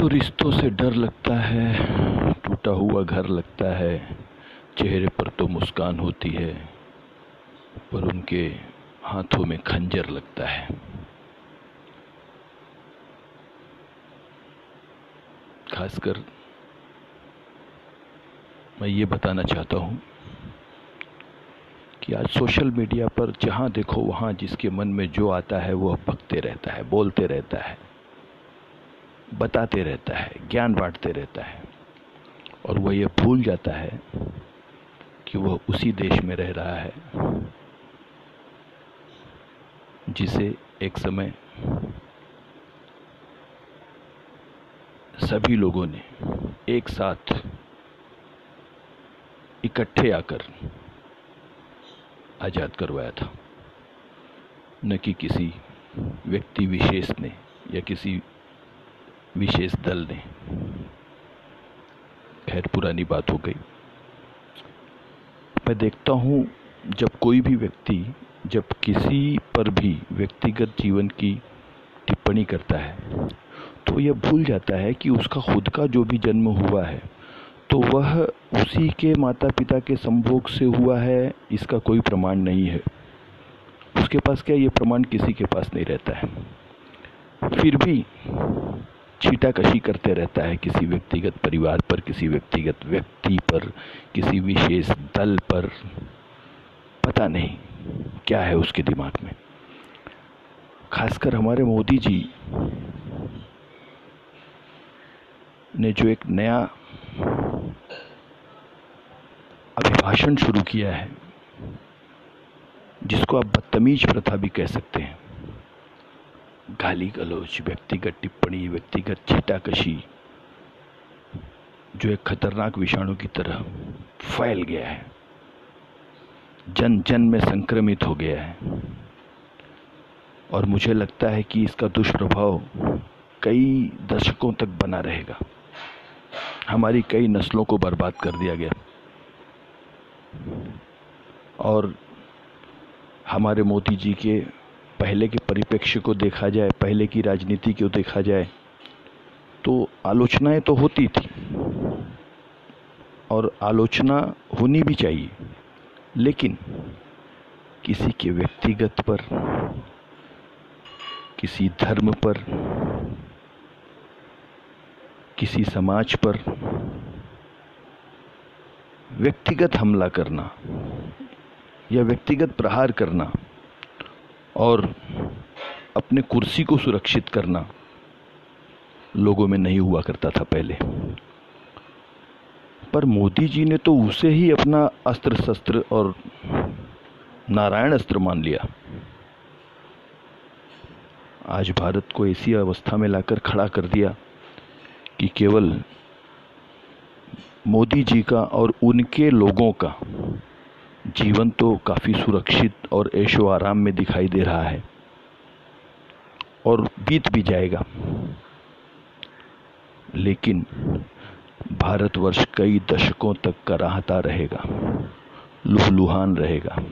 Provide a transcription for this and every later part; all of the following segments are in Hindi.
तो रिश्तों से डर लगता है, टूटा हुआ घर लगता है, चेहरे पर तो मुस्कान होती है, पर उनके हाथों में खंजर लगता है। खासकर मैं ये बताना चाहता हूँ कि आज सोशल मीडिया पर जहाँ देखो वहाँ जिसके मन में जो आता है, वो भगते रहता है, बोलते रहता है। बताते रहता है, ज्ञान बांटते रहता है। और वह यह भूल जाता है कि वह उसी देश में रह रहा है, जिसे एक समय सभी लोगों ने एक साथ इकट्ठे आकर आज़ाद करवाया था। न कि किसी व्यक्ति विशेष ने या किसी विशेष दल ने। खैर, पुरानी बात हो गई। मैं देखता हूँ, जब कोई भी व्यक्ति, जब किसी पर भी व्यक्तिगत जीवन की टिप्पणी करता है तो यह भूल जाता है कि उसका खुद का जो भी जन्म हुआ है तो वह उसी के माता पिता के संभोग से हुआ है, इसका कोई प्रमाण नहीं है। उसके पास क्या ये प्रमाण किसी के पास नहीं रहता है? फिर भी छीटाकशी करते रहता है किसी व्यक्तिगत परिवार पर, किसी व्यक्तिगत व्यक्ति पर, किसी विशेष दल पर। पता नहीं क्या है उसके दिमाग में। खासकर हमारे मोदी जी ने जो एक नया अभिभाषण शुरू किया है, जिसको आप बदतमीज प्रथा भी कह सकते हैं। गाली गलौज व्यक्तिगत टिप्पणी, व्यक्तिगत छीटाकशी, जो एक खतरनाक विषाणु की तरह फैल गया है, जन जन में संक्रमित हो गया है। और मुझे लगता है कि इसका दुष्प्रभाव कई दशकों तक बना रहेगा। हमारी कई नस्लों को बर्बाद कर दिया गया। और हमारे मोदी जी के पहले के परिप्रेक्ष्य को देखा जाए, पहले की राजनीति को देखा जाए तो आलोचनाएँ तो होती थी और आलोचना होनी भी चाहिए। लेकिन किसी के व्यक्तिगत पर, किसी धर्म पर, किसी समाज पर व्यक्तिगत हमला करना या व्यक्तिगत प्रहार करना और अपने कुर्सी को सुरक्षित करना लोगों में नहीं हुआ करता था पहले। पर मोदी जी ने तो उसे ही अपना अस्त्र शस्त्र और नारायण अस्त्र मान लिया। आज भारत को ऐसी अवस्था में लाकर खड़ा कर दिया कि केवल मोदी जी का और उनके लोगों का जीवन तो काफ़ी सुरक्षित और ऐशो आराम में दिखाई दे रहा है। और बीत भी जाएगा। लेकिन भारतवर्ष कई दशकों तक कराहता रहेगा। लुहलुहान रहेगा।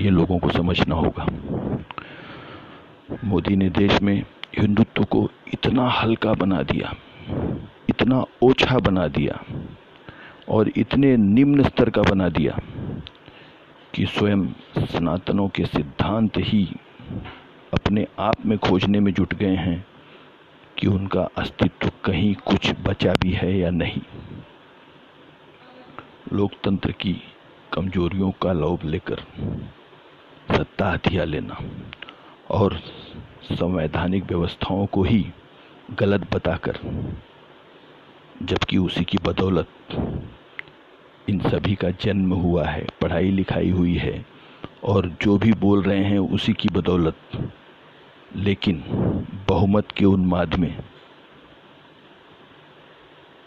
ये लोगों को समझना होगा। मोदी ने देश में हिंदुत्व को इतना हल्का बना दिया, इतना ओछा बना दिया। और इतने निम्न स्तर का बना दिया कि स्वयं सनातनों के सिद्धांत ही अपने आप में खोजने में जुट गए हैं कि उनका अस्तित्व कहीं कुछ बचा भी है या नहीं। लोकतंत्र की कमजोरियों का लोभ लेकर सत्ता हथिया लेना और संवैधानिक व्यवस्थाओं को ही गलत बताकर जबकि उसी की बदौलत इन सभी का जन्म हुआ है, पढ़ाई लिखाई हुई है, और जो भी बोल रहे हैं उसी की बदौलत। लेकिन बहुमत के उन्माद में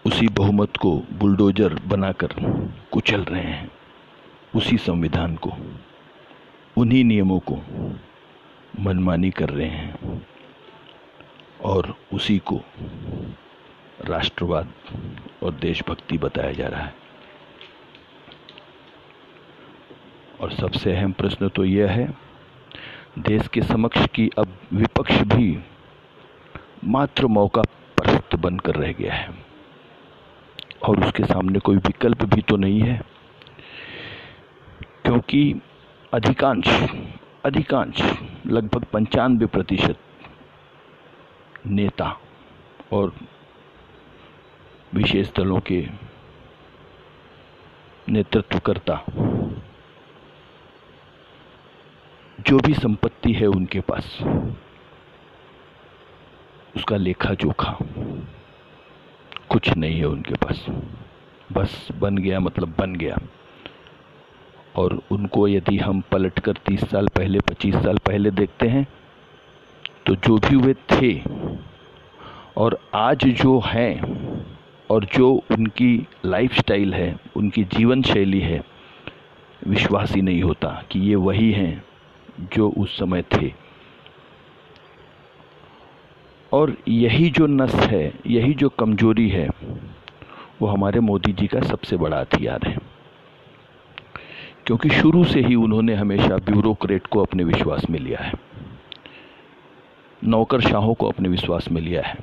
उसी बहुमत को बुलडोजर बनाकर कुचल रहे हैं, उसी संविधान को, उन्हीं नियमों को मनमानी कर रहे हैं, और उसी को राष्ट्रवाद और देशभक्ति बताया जा रहा है। और सबसे अहम प्रश्न तो यह है, देश के समक्ष की अब विपक्ष भी मात्र मौका परस्त बनकर रह गया है। और उसके सामने कोई विकल्प भी तो नहीं है, क्योंकि अधिकांश अधिकांश, लगभग पंचानवे प्रतिशत नेता और विशेष दलों के नेतृत्वकर्ता। जो भी संपत्ति है उनके पास, उसका लेखा जोखा कुछ नहीं है उनके पास। बस बन गया मतलब बन गया। और उनको यदि हम पलट कर तीस साल पहले, पच्चीस साल पहले देखते हैं तो जो भी वे थे और आज जो हैं और जो उनकी लाइफस्टाइल है, उनकी जीवन शैली है, विश्वास ही नहीं होता कि ये वही हैं जो उस समय थे। और यही जो नस है, यही जो कमज़ोरी है, वो हमारे मोदी जी का सबसे बड़ा हथियार है। क्योंकि शुरू से ही उन्होंने हमेशा ब्यूरोक्रेट को अपने विश्वास में लिया है। नौकरशाहों को अपने विश्वास में लिया है।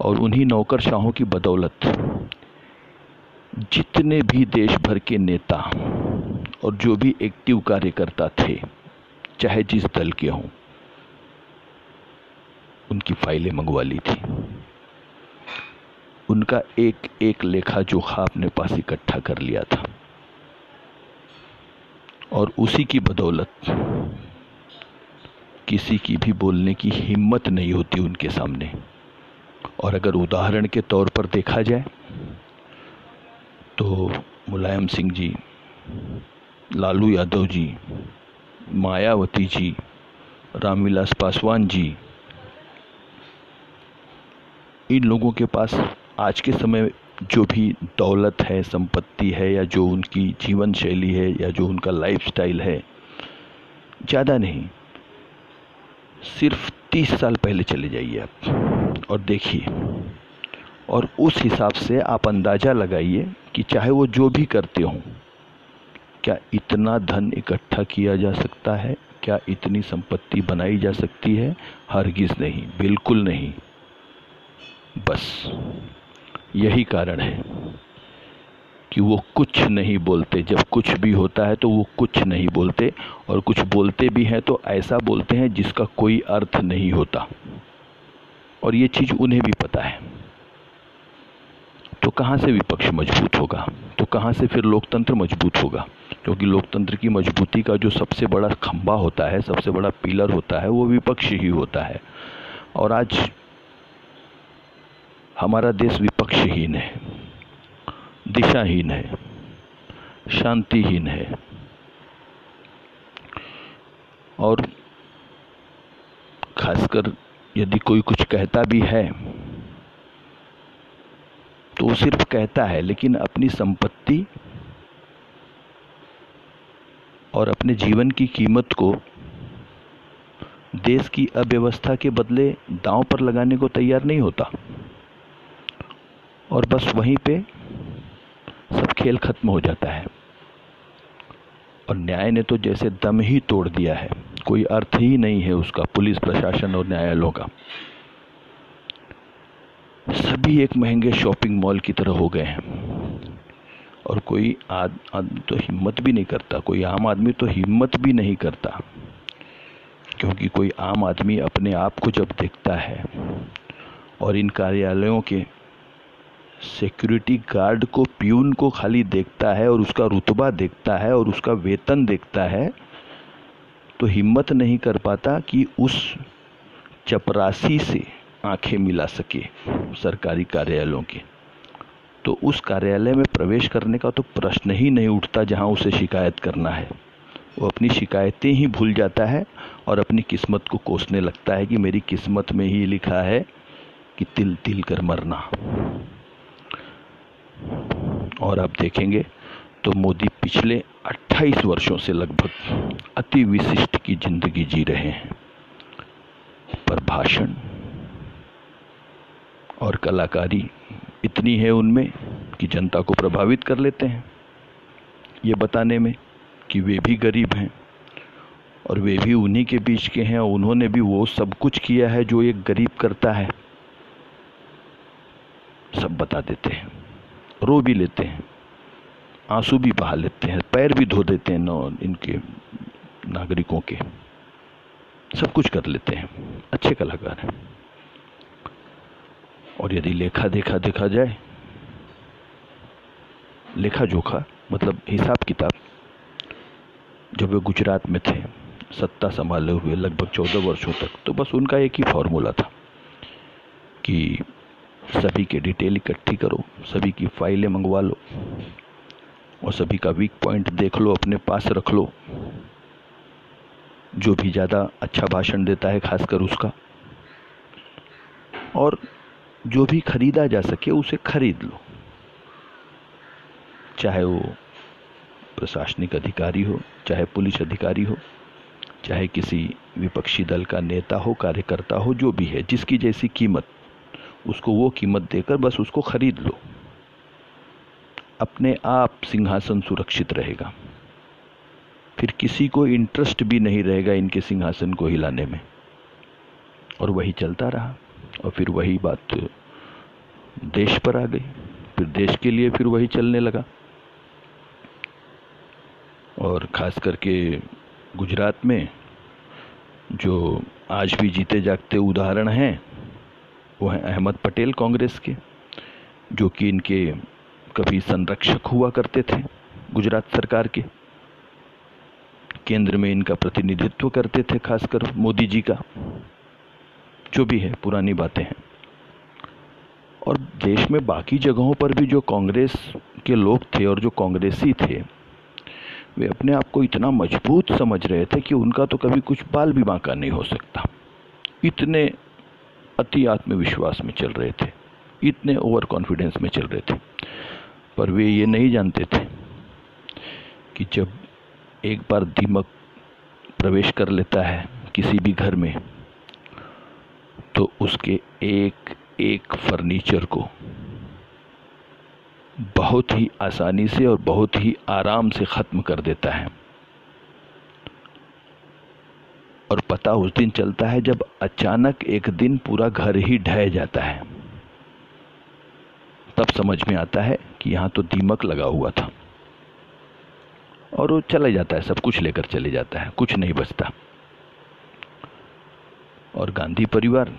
और उन्हीं नौकरशाहों की बदौलत। जितने भी देश भर के नेता और जो भी एक्टिव कार्यकर्ता थे, चाहे जिस दल के हों, उनकी फाइलें मंगवा ली थी। उनका एक एक लेखा जोखा अपने पास इकट्ठा कर लिया था। और उसी की बदौलत किसी की भी बोलने की हिम्मत नहीं होती उनके सामने। और अगर उदाहरण के तौर पर देखा जाए तो मुलायम सिंह जी, लालू यादव जी, मायावती जी, रामविलास पासवान जी, इन लोगों के पास आज के समय जो भी दौलत है, संपत्ति है, या जो उनकी जीवन शैली है, या जो उनका लाइफ स्टाइल है, ज़्यादा नहीं, सिर्फ़ तीस साल पहले चले जाइए आप। और देखिए। और उस हिसाब से आप अंदाज़ा लगाइए कि चाहे वो जो भी करते हों, क्या इतना धन इकट्ठा किया जा सकता है? क्या इतनी संपत्ति बनाई जा सकती है? हरगिज़ नहीं, बिल्कुल नहीं। बस यही कारण है कि वो कुछ नहीं बोलते। जब कुछ भी होता है तो वो कुछ नहीं बोलते, और कुछ बोलते भी हैं तो ऐसा बोलते हैं जिसका कोई अर्थ नहीं होता। और ये चीज़ उन्हें भी पता है। तो कहाँ से विपक्ष मज़बूत होगा? तो कहाँ से फिर लोकतंत्र मज़बूत होगा? क्योंकि लोकतंत्र की मजबूती का जो सबसे बड़ा खंबा होता है, सबसे बड़ा पिलर होता है, वो विपक्ष ही होता है। और आज हमारा देश विपक्षहीन है, दिशाहीन है, शांतिहीन है। और खासकर यदि कोई कुछ कहता भी है तो वो सिर्फ़ कहता है, लेकिन अपनी संपत्ति और अपने जीवन की कीमत को देश की अव्यवस्था के बदले दांव पर लगाने को तैयार नहीं होता। और बस वहीं पे सब खेल खत्म हो जाता है। और न्याय ने तो जैसे दम ही तोड़ दिया है। कोई अर्थ ही नहीं है उसका पुलिस प्रशासन और न्यायालयों का। सभी एक महँगे शॉपिंग मॉल की तरह हो गए हैं। और कोई आद, आदमी तो हिम्मत भी नहीं करता कोई आम आदमी तो हिम्मत भी नहीं करता क्योंकि कोई आम आदमी अपने आप को जब देखता है और इन कार्यालयों के सिक्योरिटी गार्ड को प्यून को खाली देखता है और उसका रुतबा देखता है और उसका वेतन देखता है तो हिम्मत नहीं कर पाता कि उस चपरासी से आँखें मिला सके सरकारी कार्यालयों के। तो उस कार्यालय में प्रवेश करने का तो प्रश्न ही नहीं उठता जहाँ उसे शिकायत करना है। वो अपनी शिकायतें ही भूल जाता है और अपनी किस्मत को कोसने लगता है कि मेरी किस्मत में ही लिखा है कि तिल तिल कर मरना। और आप देखेंगे तो मोदी पिछले 28 वर्षों से लगभग अति विशिष्ट की ज़िंदगी जी रहे हैं। पर भाषण और कलाकारी इतनी है उनमें कि जनता को प्रभावित कर लेते हैं। ये बताने में कि वे भी गरीब हैं और वे भी उन्हीं के बीच के हैं। और उन्होंने भी वो सब कुछ किया है जो एक गरीब करता है। सब बता देते हैं, रो भी लेते हैं। आँसू भी बहा लेते हैं, पैर भी धो देते हैं नौ इनके नागरिकों के। सब कुछ कर लेते हैं। अच्छे कलाकार हैं। और यदि लेखा देखा देखा जाए, लेखा जोखा मतलब हिसाब किताब, जब वे गुजरात में थे, सत्ता संभाले हुए लगभग चौदह वर्षों तक तो बस उनका एक ही फॉर्मूला था कि सभी के डिटेल इकट्ठी करो, सभी की फाइलें मंगवा लो और सभी का वीक पॉइंट देख लो, अपने पास रख लो। जो भी ज़्यादा अच्छा भाषण देता है, खासकर उसका। और जो भी खरीदा जा सके, उसे खरीद लो। चाहे वो प्रशासनिक अधिकारी हो, चाहे पुलिस अधिकारी हो, चाहे किसी विपक्षी दल का नेता हो, कार्यकर्ता हो, जो भी है, जिसकी जैसी कीमत, उसको वो कीमत देकर बस उसको खरीद लो। अपने आप सिंहासन सुरक्षित रहेगा। फिर किसी को इंटरेस्ट भी नहीं रहेगा इनके सिंहासन को हिलाने में। और वही चलता रहा। और फिर वही बात देश पर आ गई। फिर देश के लिए फिर वही चलने लगा। और ख़ास करके गुजरात में जो आज भी जीते जागते उदाहरण हैं, वो हैं अहमद पटेल कांग्रेस के, जो कि इनके कभी संरक्षक हुआ करते थे गुजरात सरकार के। केंद्र में इनका प्रतिनिधित्व करते थे, खासकर मोदी जी का। जो भी है, पुरानी बातें हैं। और देश में बाकी जगहों पर भी जो कांग्रेस के लोग थे और जो कांग्रेसी थे, वे अपने आप को इतना मज़बूत समझ रहे थे कि उनका तो कभी कुछ बाल भी बांका नहीं हो सकता। इतने अति आत्मविश्वास में चल रहे थे, इतने ओवर कॉन्फिडेंस में चल रहे थे। पर वे ये नहीं जानते थे कि जब एक बार दीमक प्रवेश कर लेता है किसी भी घर में तो उसके एक एक फर्नीचर को बहुत ही आसानी से और बहुत ही आराम से ख़त्म कर देता है। और पता उस दिन चलता है जब अचानक एक दिन पूरा घर ही ढह जाता है। तब समझ में आता है कि यहाँ तो दीमक लगा हुआ था। और वो चला जाता है, सब कुछ लेकर चले जाता है, कुछ नहीं बचता। और गांधी परिवार,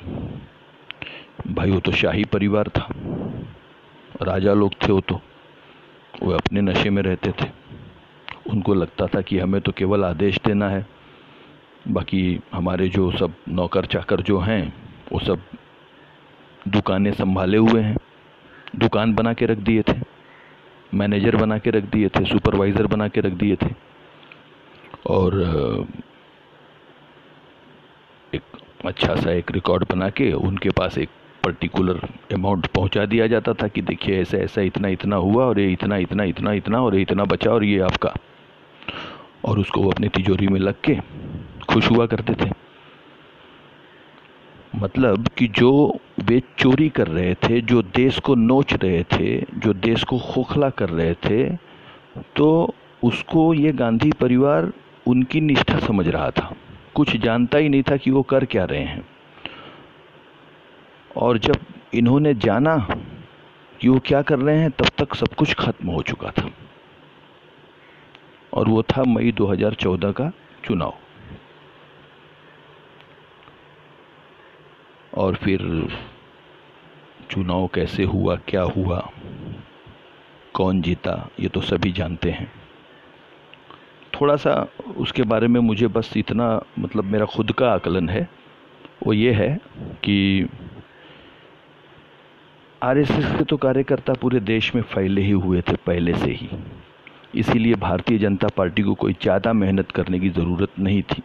भाई वो तो शाही परिवार था, राजा लोग थे वो तो वो अपने नशे में रहते थे। उनको लगता था कि हमें तो केवल आदेश देना है, बाकी हमारे जो सब नौकर चाकर जो हैं, वो सब दुकानें संभाले हुए हैं। दुकान बना के रख दिए थे, मैनेजर बना के रख दिए थे, सुपरवाइज़र बना के रख दिए थे। और एक अच्छा सा एक रिकॉर्ड बना के उनके पास एक पर्टिकुलर अमाउंट पहुँचा दिया जाता था कि देखिए ऐसा ऐसा, इतना इतना हुआ और ये इतना इतना इतना इतना और ये इतना बचा और ये आपका। और उसको वो अपनी तिजोरी में लग के खुश हुआ करते थे। मतलब कि जो वे चोरी कर रहे थे, जो देश को नोच रहे थे, जो देश को खोखला कर रहे थे तो उसको ये गांधी परिवार उनकी निष्ठा समझ रहा था। कुछ जानता ही नहीं था कि वो कर क्या रहे हैं। और जब इन्होंने जाना कि वो क्या कर रहे हैं, तब तक सब कुछ खत्म हो चुका था। और वो था मई 2014 का चुनाव। और फिर चुनाव कैसे हुआ, क्या हुआ, कौन जीता, ये तो सभी जानते हैं। थोड़ा सा उसके बारे में मुझे बस इतना मतलब मेरा खुद का आकलन है। वो ये है कि आरएसएस के तो कार्यकर्ता पूरे देश में फैले ही हुए थे पहले से ही। इसीलिए भारतीय जनता पार्टी को कोई ज़्यादा मेहनत करने की ज़रूरत नहीं थी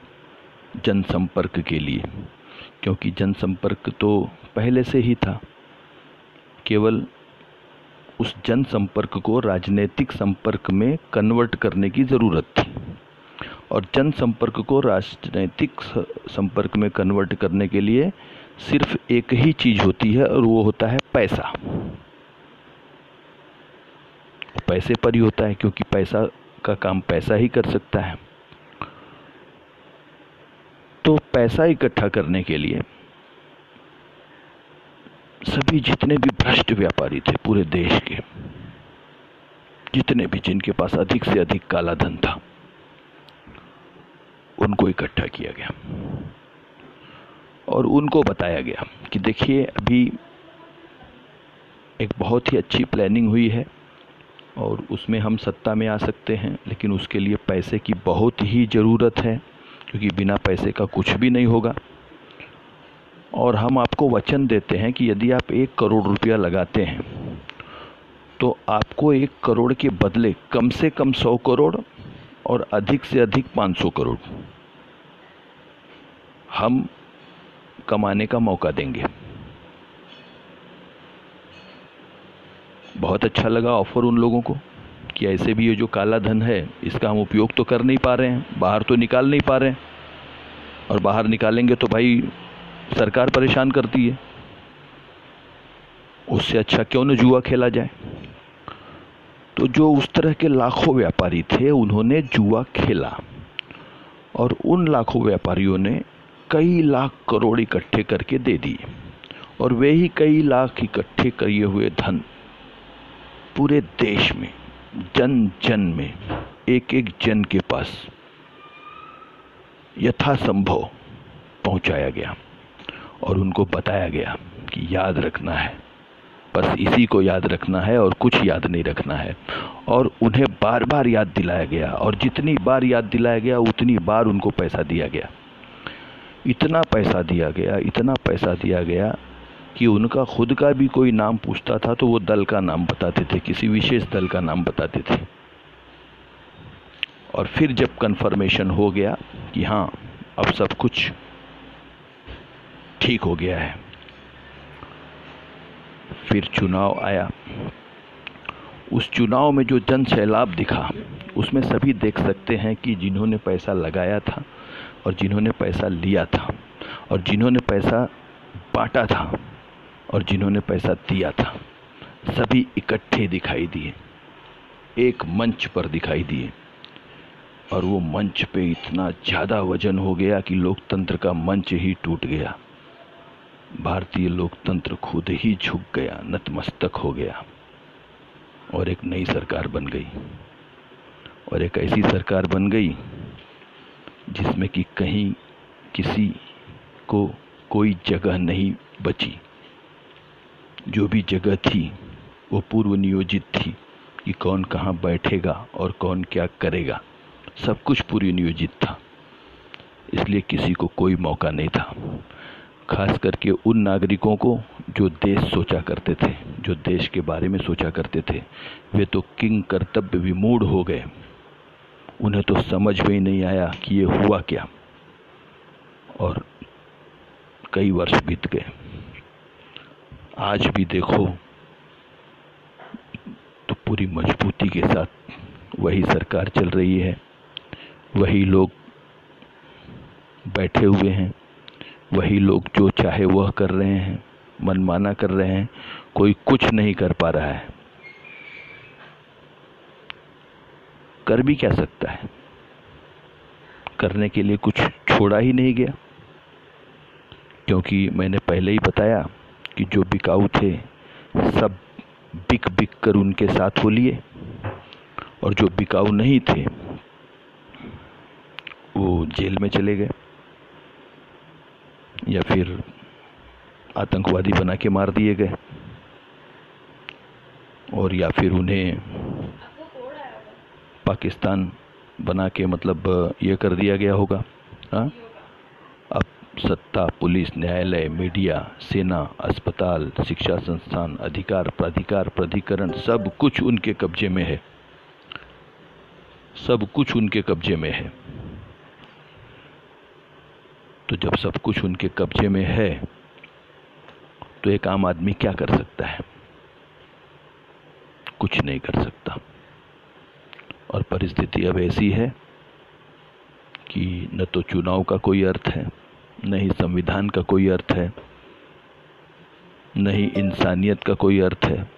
जनसंपर्क के लिए, क्योंकि जनसंपर्क तो पहले से ही था। केवल उस जनसंपर्क को राजनीतिक संपर्क में कन्वर्ट करने की ज़रूरत थी और जनसंपर्क को राजनीतिक संपर्क में कन्वर्ट करने के लिए सिर्फ़ एक ही चीज़ होती है और वो होता है पैसा। पैसे पर ही होता है क्योंकि पैसा का काम पैसा ही कर सकता है। तो पैसा इकट्ठा करने के लिए सभी जितने भी भ्रष्ट व्यापारी थे पूरे देश के, जितने भी जिनके पास अधिक से अधिक काला धन था, उनको इकट्ठा किया गया। और उनको बताया गया कि देखिए, अभी एक बहुत ही अच्छी प्लानिंग हुई है और उसमें हम सत्ता में आ सकते हैं, लेकिन उसके लिए पैसे की बहुत ही ज़रूरत है, क्योंकि बिना पैसे का कुछ भी नहीं होगा। और हम आपको वचन देते हैं कि यदि आप एक करोड़ रुपया लगाते हैं तो आपको एक करोड़ के बदले कम से कम सौ करोड़ और अधिक से अधिक पाँच सौ करोड़ हम कमाने का मौका देंगे। बहुत अच्छा लगा ऑफ़र उन लोगों को कि ऐसे भी ये जो काला धन है, इसका हम उपयोग तो कर नहीं पा रहे हैं, बाहर तो निकाल नहीं पा रहे हैं। और बाहर निकालेंगे तो भाई सरकार परेशान करती है। उससे अच्छा क्यों न जुआ खेला जाए? तो जो उस तरह के लाखों व्यापारी थे, उन्होंने जुआ खेला। और उन लाखों व्यापारियों ने कई लाख करोड़ इकट्ठे करके दे दिए। और वे ही कई लाख इकट्ठे किए हुए धन पूरे देश में जन जन में एक एक जन के पास यथासंभव पहुँचाया गया। और उनको बताया गया कि याद रखना है। बस इसी को याद रखना है और कुछ याद नहीं रखना है। और उन्हें बार बार याद दिलाया गया और जितनी बार याद दिलाया गया, उतनी बार उनको पैसा दिया गया। इतना पैसा दिया गया, इतना पैसा दिया गया कि उनका खुद का भी कोई नाम पूछता था तो वो दल का नाम बताते थे, किसी विशेष दल का नाम बताते थे। और फिर जब कन्फर्मेशन हो गया कि हाँ अब सब कुछ ठीक हो गया है। फिर चुनाव आया। उस चुनाव में जो जन सैलाब दिखा, उसमें सभी देख सकते हैं कि जिन्होंने पैसा लगाया था और जिन्होंने पैसा लिया था और जिन्होंने पैसा बांटा था और जिन्होंने पैसा दिया था, सभी इकट्ठे दिखाई दिए। एक मंच पर दिखाई दिए। और वो मंच पे इतना ज़्यादा वज़न हो गया कि लोकतंत्र का मंच ही टूट गया। भारतीय लोकतंत्र खुद ही झुक गया, नतमस्तक हो गया और एक नई सरकार बन गई। और एक ऐसी सरकार बन गई जिसमें कि कहीं किसी को कोई जगह नहीं बची। जो भी जगह थी, वो पूर्व नियोजित थी कि कौन कहाँ बैठेगा और कौन क्या करेगा। सब कुछ पूर्व नियोजित था, इसलिए किसी को कोई मौका नहीं था। खास करके उन नागरिकों को जो देश सोचा करते थे, जो देश के बारे में सोचा करते थे। वे तो किंग कर्तव्य विमूढ़ हो गए। उन्हें तो समझ में ही नहीं आया कि ये हुआ क्या। और कई वर्ष बीत गए। आज भी देखो तो पूरी मजबूती के साथ वही सरकार चल रही है। वही लोग बैठे हुए हैं। वही लोग जो चाहे वह कर रहे हैं, मनमाना कर रहे हैं, कोई कुछ नहीं कर पा रहा है। कर भी क्या सकता है? करने के लिए कुछ छोड़ा ही नहीं गया। क्योंकि मैंने पहले ही बताया कि जो बिकाऊ थे, सब बिक बिक कर उनके साथ हो लिए। और जो बिकाऊ नहीं थे, वो जेल में चले गए। या फिर आतंकवादी बना के मार दिए गए? और या फिर उन्हें पाकिस्तान बना के मतलब ये कर दिया गया होगा? हाँ? अब सत्ता, पुलिस, न्यायालय, मीडिया, सेना, अस्पताल, शिक्षा संस्थान, अधिकार, प्राधिकार, प्राधिकरण, सब कुछ उनके कब्जे में है। सब कुछ उनके कब्जे में है। तो जब सब कुछ उनके कब्जे में है तो एक आम आदमी क्या कर सकता है? कुछ नहीं कर सकता। और परिस्थिति अब ऐसी है कि न तो चुनाव का कोई अर्थ है, न ही संविधान का कोई अर्थ है, न ही इंसानियत का कोई अर्थ है,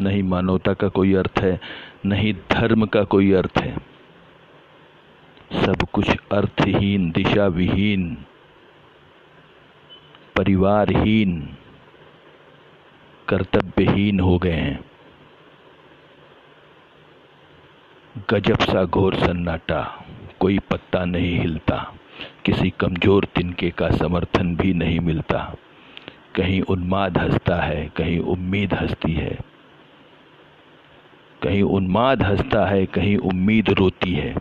न ही मानवता का कोई अर्थ है, न ही धर्म का कोई अर्थ है। सब कुछ अर्थहीन दिशा विहीन परिवारहीन, कर्तव्यहीन हो गए हैं। गजब सा घोर सन्नाटा, कोई पत्ता नहीं हिलता। किसी कमज़ोर तिनके का समर्थन भी नहीं मिलता। कहीं उन्माद हंसता है, कहीं उम्मीद हंसती है। कहीं उन्माद हंसता है, कहीं उम्मीद रोती है।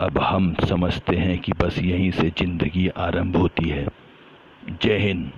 अब हम समझते हैं कि बस यहीं से ज़िंदगी आरंभ होती है। जय हिंद।